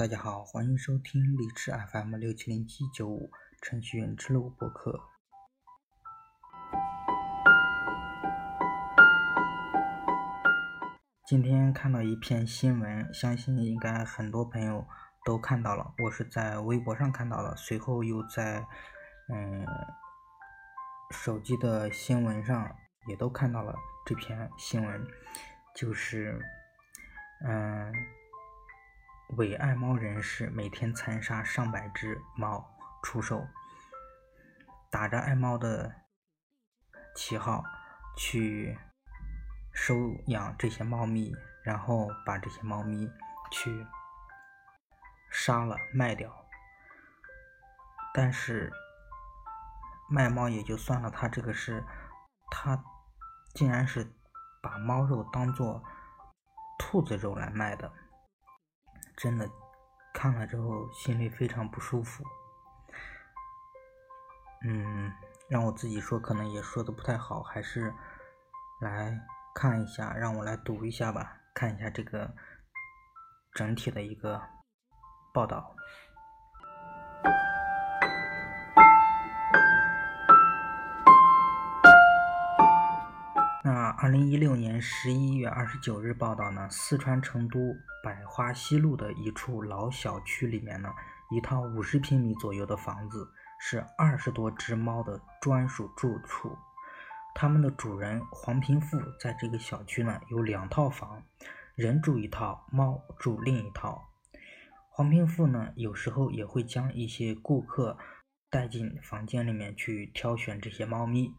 大家好，欢迎收听荔枝 FM 六七零七九五程序员之路播客。今天看到一篇新闻，相信应该很多朋友都看到了。我是在微博上看到的，随后又在嗯手机的新闻上也都看到了这篇新闻，就是嗯。伪爱猫人士每天残杀上百只猫出售，打着爱猫的旗号去收养这些猫咪，然后把这些猫咪去杀了卖掉。但是卖猫也就算了，他这个是，他竟然是把猫肉当做兔子肉来卖的。真的看了之后，心里非常不舒服。嗯，让我自己说，可能也说的不太好，还是来看一下，让我来读一下吧，看一下这个整体的一个报道。那二零一六年十一月二十九日报道呢，四川成都百花西路的一处老小区里面呢，一套五十平米左右的房子是二十多只猫的专属住处。他们的主人黄平富在这个小区呢有两套房，人住一套，猫住另一套。黄平富呢有时候也会将一些顾客带进房间里面去挑选这些猫咪。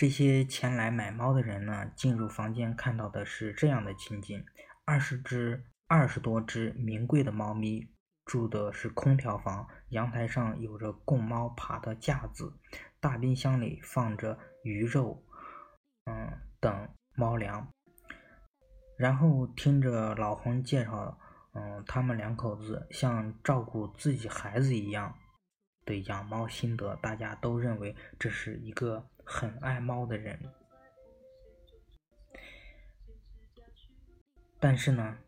这些前来买猫的人呢，进入房间看到的是这样的情景：二十只、二十多只名贵的猫咪住的是空调房，阳台上有着供猫爬的架子，大冰箱里放着鱼肉，嗯等猫粮。然后听着老黄介绍，嗯，他们两口子像照顾自己孩子一样的养猫心得，大家都认为这是一个。很爱猫的人，但是呢，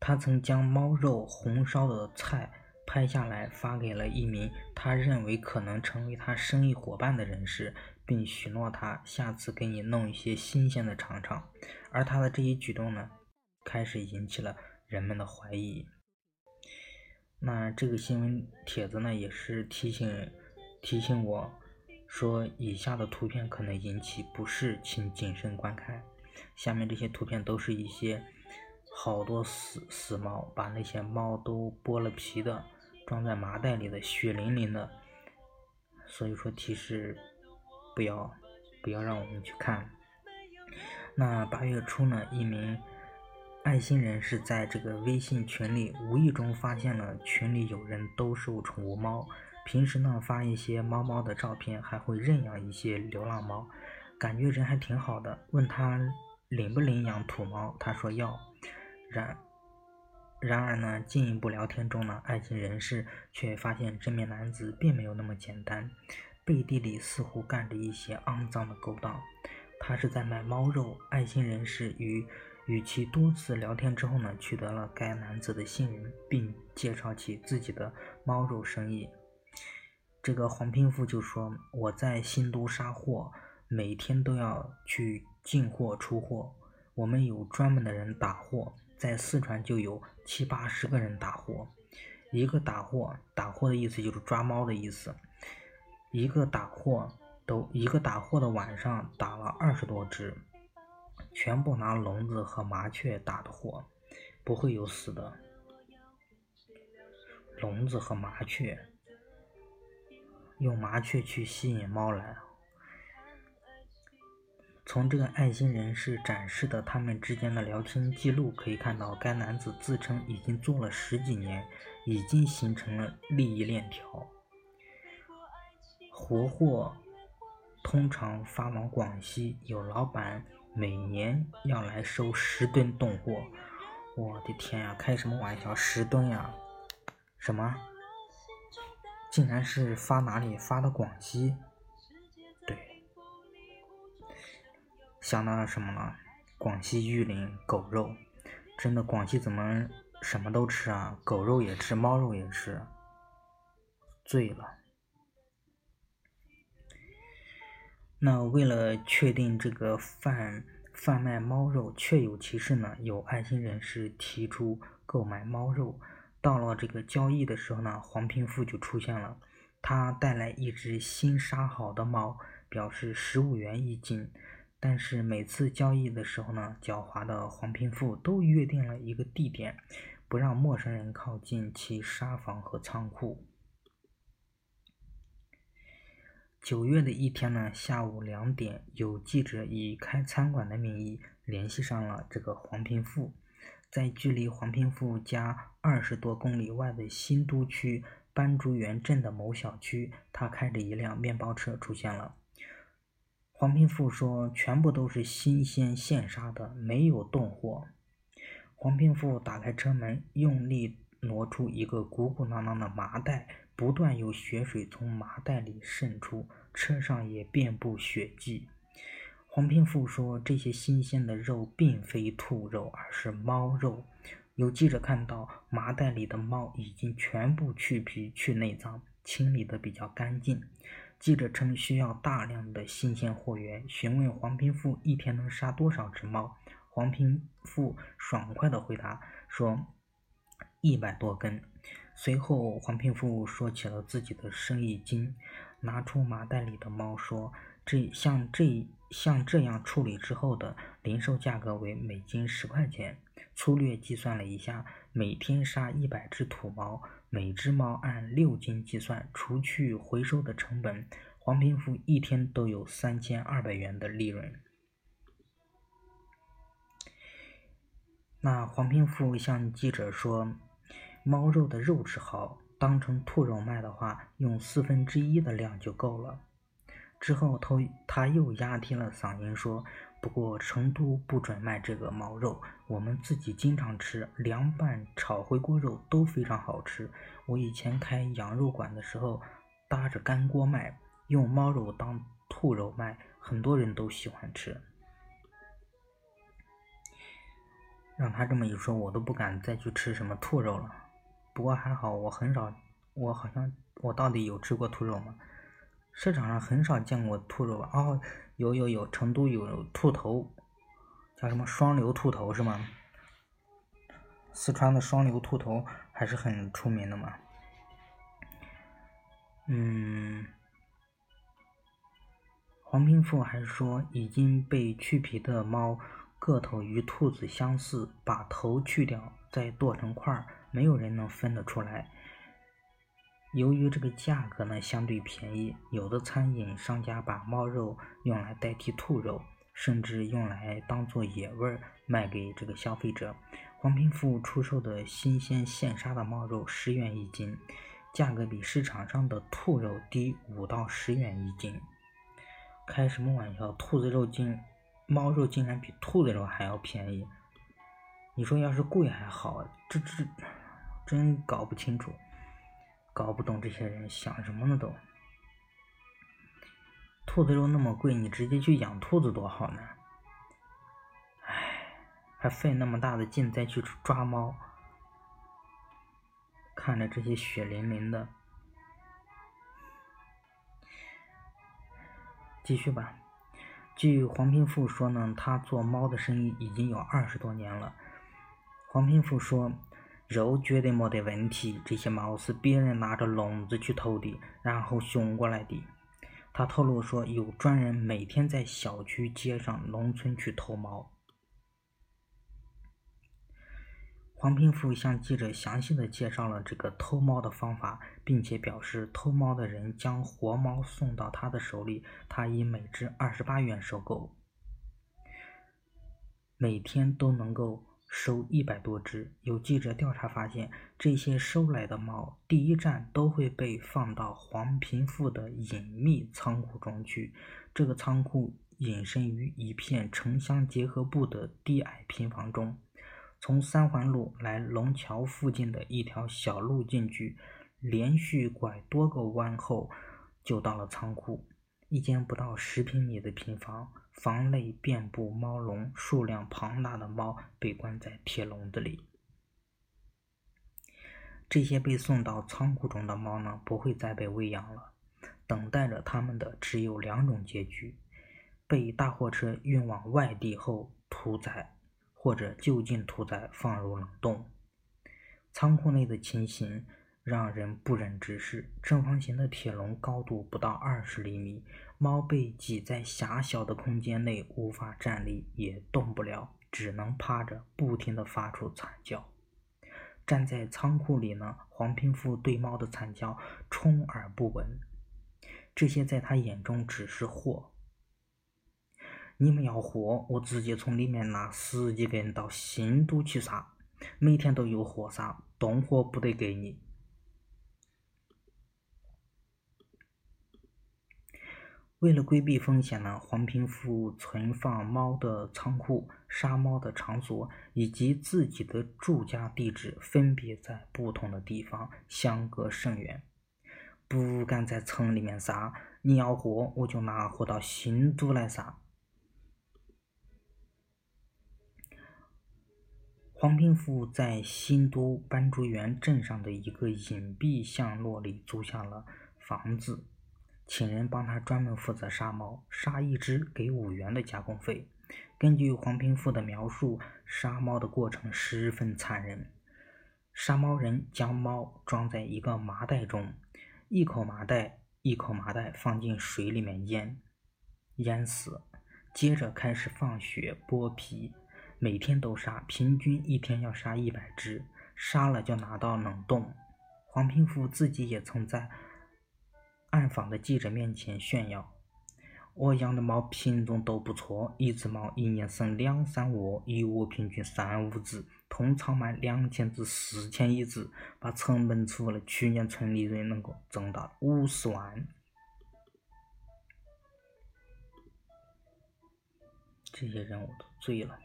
他曾将猫肉红烧的菜拍下来发给了一名他认为可能成为他生意伙伴的人士，并许诺他下次给你弄一些新鲜的尝尝。而他的这一举动呢，开始引起了人们的怀疑。那这个新闻帖子呢，也是提醒提醒我。说以下的图片可能引起不适，请谨慎观看。下面这些图片都是一些好多死死猫，把那些猫都剥了皮的，装在麻袋里的，血淋淋的。所以说提示不要不要让我们去看。那八月初呢，一名爱心人士在这个微信群里无意中发现了群里有人兜售宠物猫。平时呢发一些猫猫的照片，还会认养一些流浪猫，感觉人还挺好的。问他领不领养土猫，他说要。然然而呢，进一步聊天中呢，爱心人士却发现这名男子并没有那么简单，背地里似乎干着一些肮脏的勾当。他是在卖猫肉。爱心人士与与其多次聊天之后呢，取得了该男子的信任，并介绍起自己的猫肉生意。这个黄平富就说：“我在新都杀货，每天都要去进货出货。我们有专门的人打货，在四川就有七八十个人打货。一个打货，打货的意思就是抓猫的意思。一个打货都一个打货的晚上打了二十多只，全部拿笼子和麻雀打的货，不会有死的。笼子和麻雀。”用麻雀去吸引猫来。从这个爱心人士展示的他们之间的聊天记录可以看到，该男子自称已经做了十几年，已经形成了利益链条。活货通常发往广西，有老板每年要来收十吨冻货。我的天呀，开什么玩笑，十吨呀？什么？竟然是发哪里发的广西？对，想到了什么了？广西玉林狗肉，真的广西怎么什么都吃啊，狗肉也吃，猫肉也吃，醉了。那为了确定这个贩贩卖猫肉确有其事呢，有爱心人士提出购买猫肉。到了这个交易的时候呢，黄平富就出现了，他带来一只新杀好的猫，表示十五元一斤。但是每次交易的时候呢，狡猾的黄平富都约定了一个地点，不让陌生人靠近其沙房和仓库。九月的一天呢，下午两点，有记者以开餐馆的名义联系上了这个黄平富，在距离黄平富家二十多公里外的新都区斑竹园镇的某小区，他开着一辆面包车出现了。黄平富说：“全部都是新鲜现杀的，没有冻货。”黄平富打开车门，用力挪出一个鼓鼓囊囊的麻袋。不断有血水从麻袋里渗出，车上也遍布血迹。黄平富说：“这些新鲜的肉并非兔肉，而是猫肉。”有记者看到麻袋里的猫已经全部去皮去内脏，清理得比较干净。记者称需要大量的新鲜货源，询问黄平富一天能杀多少只猫。黄平富爽快地回答说：“一百多根。”随后，黄平富说起了自己的生意经，拿出麻袋里的猫说：“这像这像这样处理之后的零售价格为每斤十块钱。粗略计算了一下，每天杀一百只土猫，每只猫按六斤计算，除去回收的成本，黄平富一天都有三千二百元的利润。”那黄平富向记者说。猫肉的肉质好，当成兔肉卖的话，用四分之一的量就够了。之后，他他又压低了嗓音说：“不过成都不准卖这个猫肉，我们自己经常吃，凉拌、炒回锅肉都非常好吃。我以前开羊肉馆的时候，搭着干锅卖，用猫肉当兔肉卖，很多人都喜欢吃。”让他这么一说，我都不敢再去吃什么兔肉了。不过还好，我很少，我好像我到底有吃过兔肉吗？市场上很少见过兔肉吧？哦，有有有，成都有兔头，叫什么双流兔头是吗？四川的双流兔头还是很出名的嘛。嗯，黄平富还说，已经被去皮的猫个头与兔子相似，把头去掉再剁成块。没有人能分得出来。由于这个价格呢相对便宜，有的餐饮商家把猫肉用来代替兔肉，甚至用来当做野味卖给这个消费者。黄平富出售的新鲜现杀的猫肉十元一斤，价格比市场上的兔肉低五到十元一斤。开什么玩笑？兔子肉竟，猫肉竟然比兔子肉还要便宜？你说要是贵还好，这这。真搞不清楚，搞不懂这些人想什么呢都。兔子肉那么贵，你直接去养兔子多好呢。唉，还费那么大的劲再去抓猫，看着这些血淋淋的。继续吧。据黄平富说呢，他做猫的生意已经有二十多年了。黄平富说。肉绝对没得问题，这些猫是别人拿着笼子去偷的，然后送过来的。他透露说，有专人每天在小区、街上、农村去偷猫。黄平富向记者详细的介绍了这个偷猫的方法，并且表示，偷猫的人将活猫送到他的手里，他以每只二十八元收购，每天都能够。收一百多只。有记者调查发现，这些收来的猫，第一站都会被放到黄平富的隐秘仓库中去。这个仓库隐身于一片城乡结合部的低矮平房中。从三环路来龙桥附近的一条小路进去，连续拐多个弯后，就到了仓库。一间不到十平米的平房。房内遍布猫笼，数量庞大的猫被关在铁笼子里。这些被送到仓库中的猫呢，不会再被喂养了。等待着它们的只有两种结局：被大货车运往外地后屠宰，或者就近屠宰放入冷冻。仓库内的情形让人不忍直视。正方形的铁笼高度不到二十厘米，猫被挤在狭小的空间内，无法站立，也动不了，只能趴着，不停地发出惨叫。站在仓库里呢，黄平富对猫的惨叫充耳不闻，这些在他眼中只是货。你们要货，我直接从里面拿十几个人到新都去杀。每天都有货杀，动货不得给你。为了规避风险呢，黄平富存放猫的仓库、杀猫的场所以及自己的住家地址分别在不同的地方，相隔甚远，不敢在城里面杀。你要货，我就拿货到新都来杀。黄平富在新都斑竹园镇上的一个隐蔽巷落里租下了房子，请人帮他专门负责杀猫，杀一只给五元的加工费。根据黄平富的描述，杀猫的过程十分残忍。杀猫人将猫装在一个麻袋中，一口麻袋一口麻袋放进水里面淹，淹死，接着开始放血剥皮。每天都杀，平均一天要杀一百只，杀了就拿到冷冻。黄平富自己也曾在暗访的记者面前炫耀：“我养的猫品种都不错，一只猫一年生两三窝，一窝平均三五只，通常卖两千至四千一只，把成本除了，去年纯利润能够挣到五十万。”这些人我都醉了。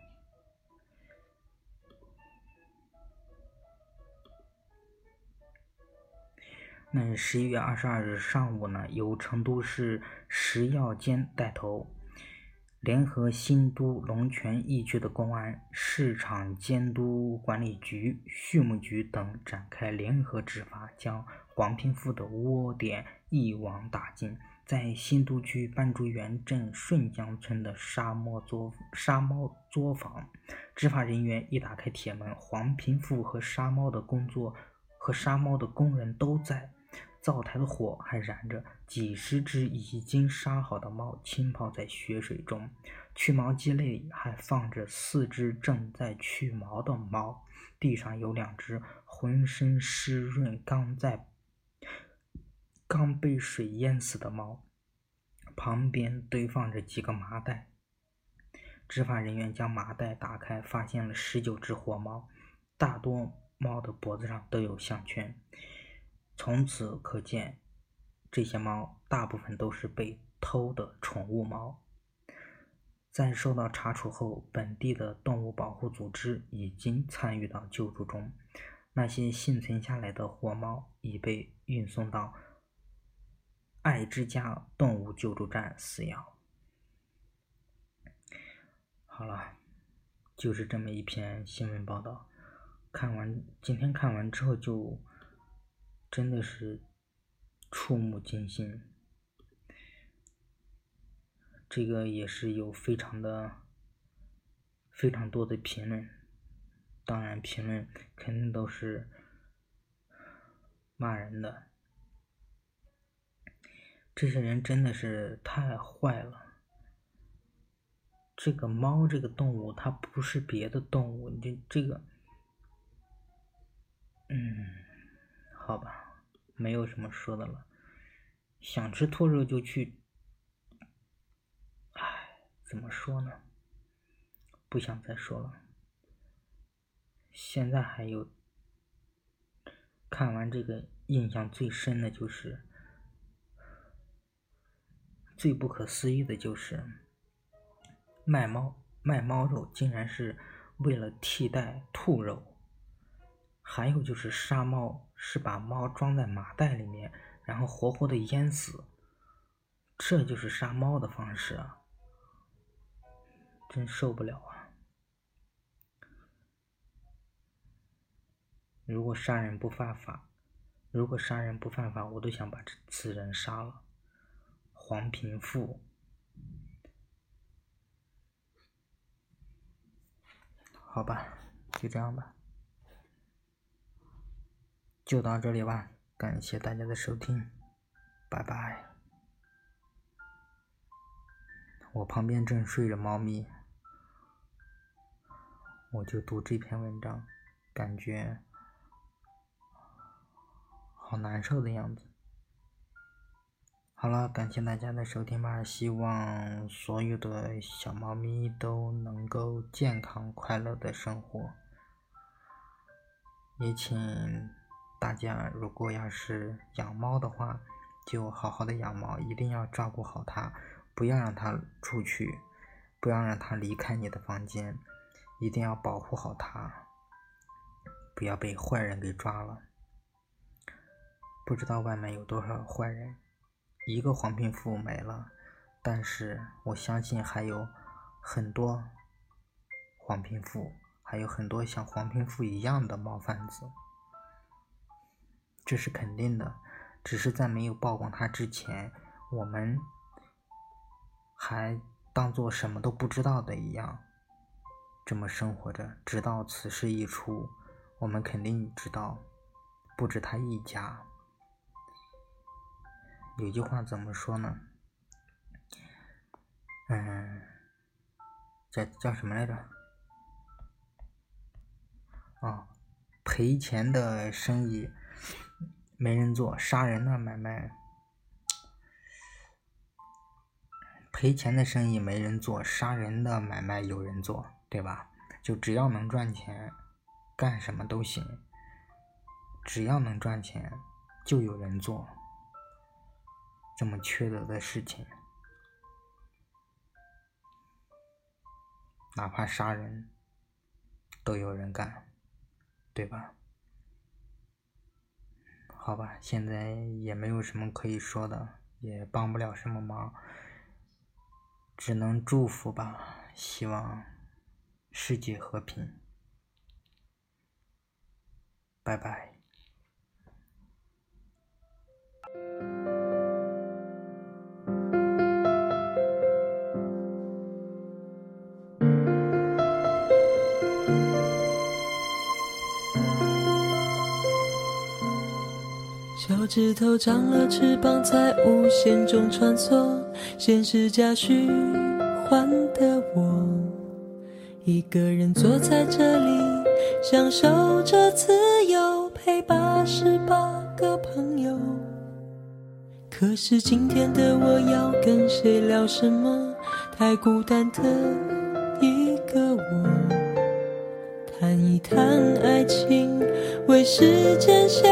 那十一月二十二日上午呢，由成都市食药监带头，联合新都龙泉驿区的公安、市场监督管理局、畜牧局等展开联合执法，将黄平富的窝点一网打尽。在新都区斑竹园镇顺江村的沙猫作沙猫作坊，执法人员一打开铁门，黄平富和沙猫的工作和沙猫的工人都在。灶台的火还燃着，几十只已经杀好的猫浸泡在血水中，去毛机内还放着四只正在去毛的猫，地上有两只浑身湿润、刚在刚被水淹死的猫，旁边堆放着几个麻袋。执法人员将麻袋打开，发现了十九只活猫，大多猫的脖子上都有项圈。从此可见，这些猫大部分都是被偷的宠物猫。在受到查处后，本地的动物保护组织已经参与到救助中。那些幸存下来的活猫已被运送到爱之家动物救助站饲养。好了，就是这么一篇新闻报道。看完今天看完之后就。真的是触目惊心，这个也是有非常的非常多的评论，当然评论肯定都是骂人的，这些人真的是太坏了。这个猫这个动物它不是别的动物，你这个，嗯，好吧。没有什么说的了，想吃兔肉就去。唉，怎么说呢？不想再说了。现在还有，看完这个印象最深的就是，最不可思议的就是，卖猫卖猫肉竟然是为了替代兔肉。还有就是杀猫，是把猫装在麻袋里面，然后活活的淹死，这就是杀猫的方式啊！真受不了啊！如果杀人不犯法，如果杀人不犯法，我都想把这此人杀了。黄平富，好吧，就这样吧，就到这里吧。感谢大家的收听，拜拜。我旁边正睡着猫咪，我就读这篇文章，感觉好难受的样子。好了，感谢大家的收听吧，希望所有的小猫咪都能够健康快乐的生活，也请。大家如果要是养猫的话，就好好的养猫，一定要照顾好它，不要让它出去，不要让它离开你的房间，一定要保护好它，不要被坏人给抓了。不知道外面有多少坏人，一个黄平富没了，但是我相信还有很多黄平富，还有很多像黄平富一样的猫贩子。这是肯定的，只是在没有曝光他之前，我们还当做什么都不知道的一样，这么生活着。直到此事一出，我们肯定知道，不止他一家。有句话怎么说呢？嗯，叫叫什么来着？啊，赔钱的生意。没人做杀人的买卖，赔钱的生意没人做，杀人的买卖有人做，对吧？就只要能赚钱，干什么都行。只要能赚钱，就有人做。这么缺德的事情，哪怕杀人，都有人干，对吧？好吧，现在也没有什么可以说的，也帮不了什么忙，只能祝福吧，希望世界和平。拜拜。手指头长了翅膀，在无限中穿梭，现实加虚幻的我，一个人坐在这里，享受着自由，陪八十八个朋友。可是今天的我要跟谁聊什么？太孤单的一个我，谈一谈爱情，为时间写。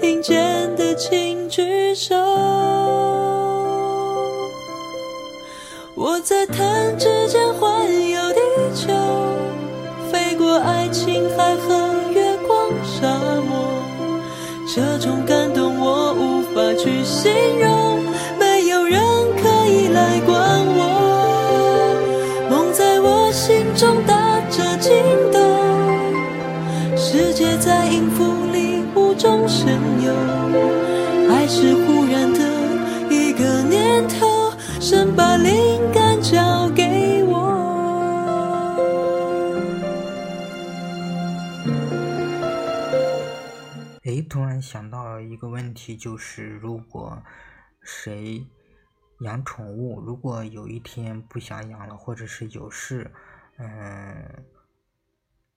听见的请举手。我在弹指间环游地球，飞过爱琴海和月光沙漠。这种感动我无法去形容，中生。是忽然的一个念头，神把灵感交给我。哎，突然想到一个问题，就是如果谁养宠物，如果有一天不想养了，或者是有事，嗯，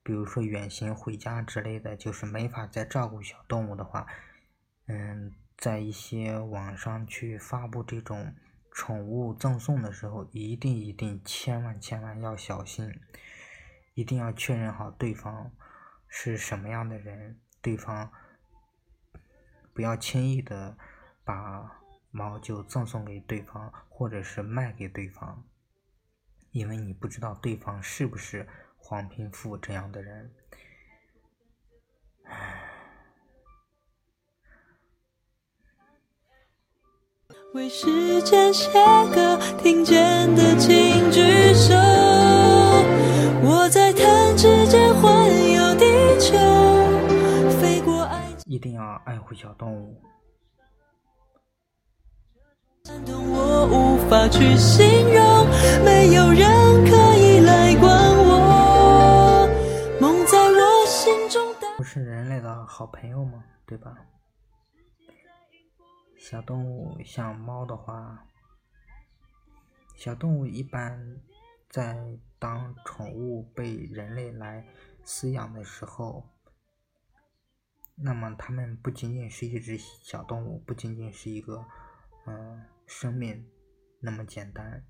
比如说远行回家之类的，就是没法再照顾小动物的话，嗯。在一些网上去发布这种宠物赠送的时候，一定一定千万千万要小心，一定要确认好对方是什么样的人，对方不要轻易的把猫就赠送给对方，或者是卖给对方，因为你不知道对方是不是黄平富这样的人。为时间写歌，听见的请举手。我在弹指间环游地球一，定要爱护小动物。我无法去形容，没有人可以是人类的好朋友吗？对吧？小动物像猫的话，小动物一般在当宠物被人类来饲养的时候，那么它们不仅仅是一只小动物，不仅仅是一个嗯生命那么简单，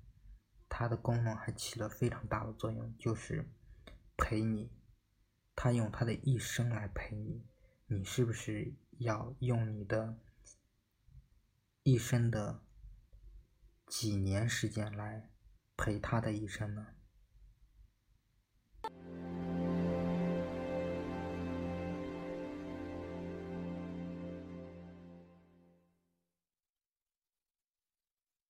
它的功能还起了非常大的作用，就是陪你，他用他的一生来陪你，你是不是要用你的？一生的几年时间来陪他的一生呢？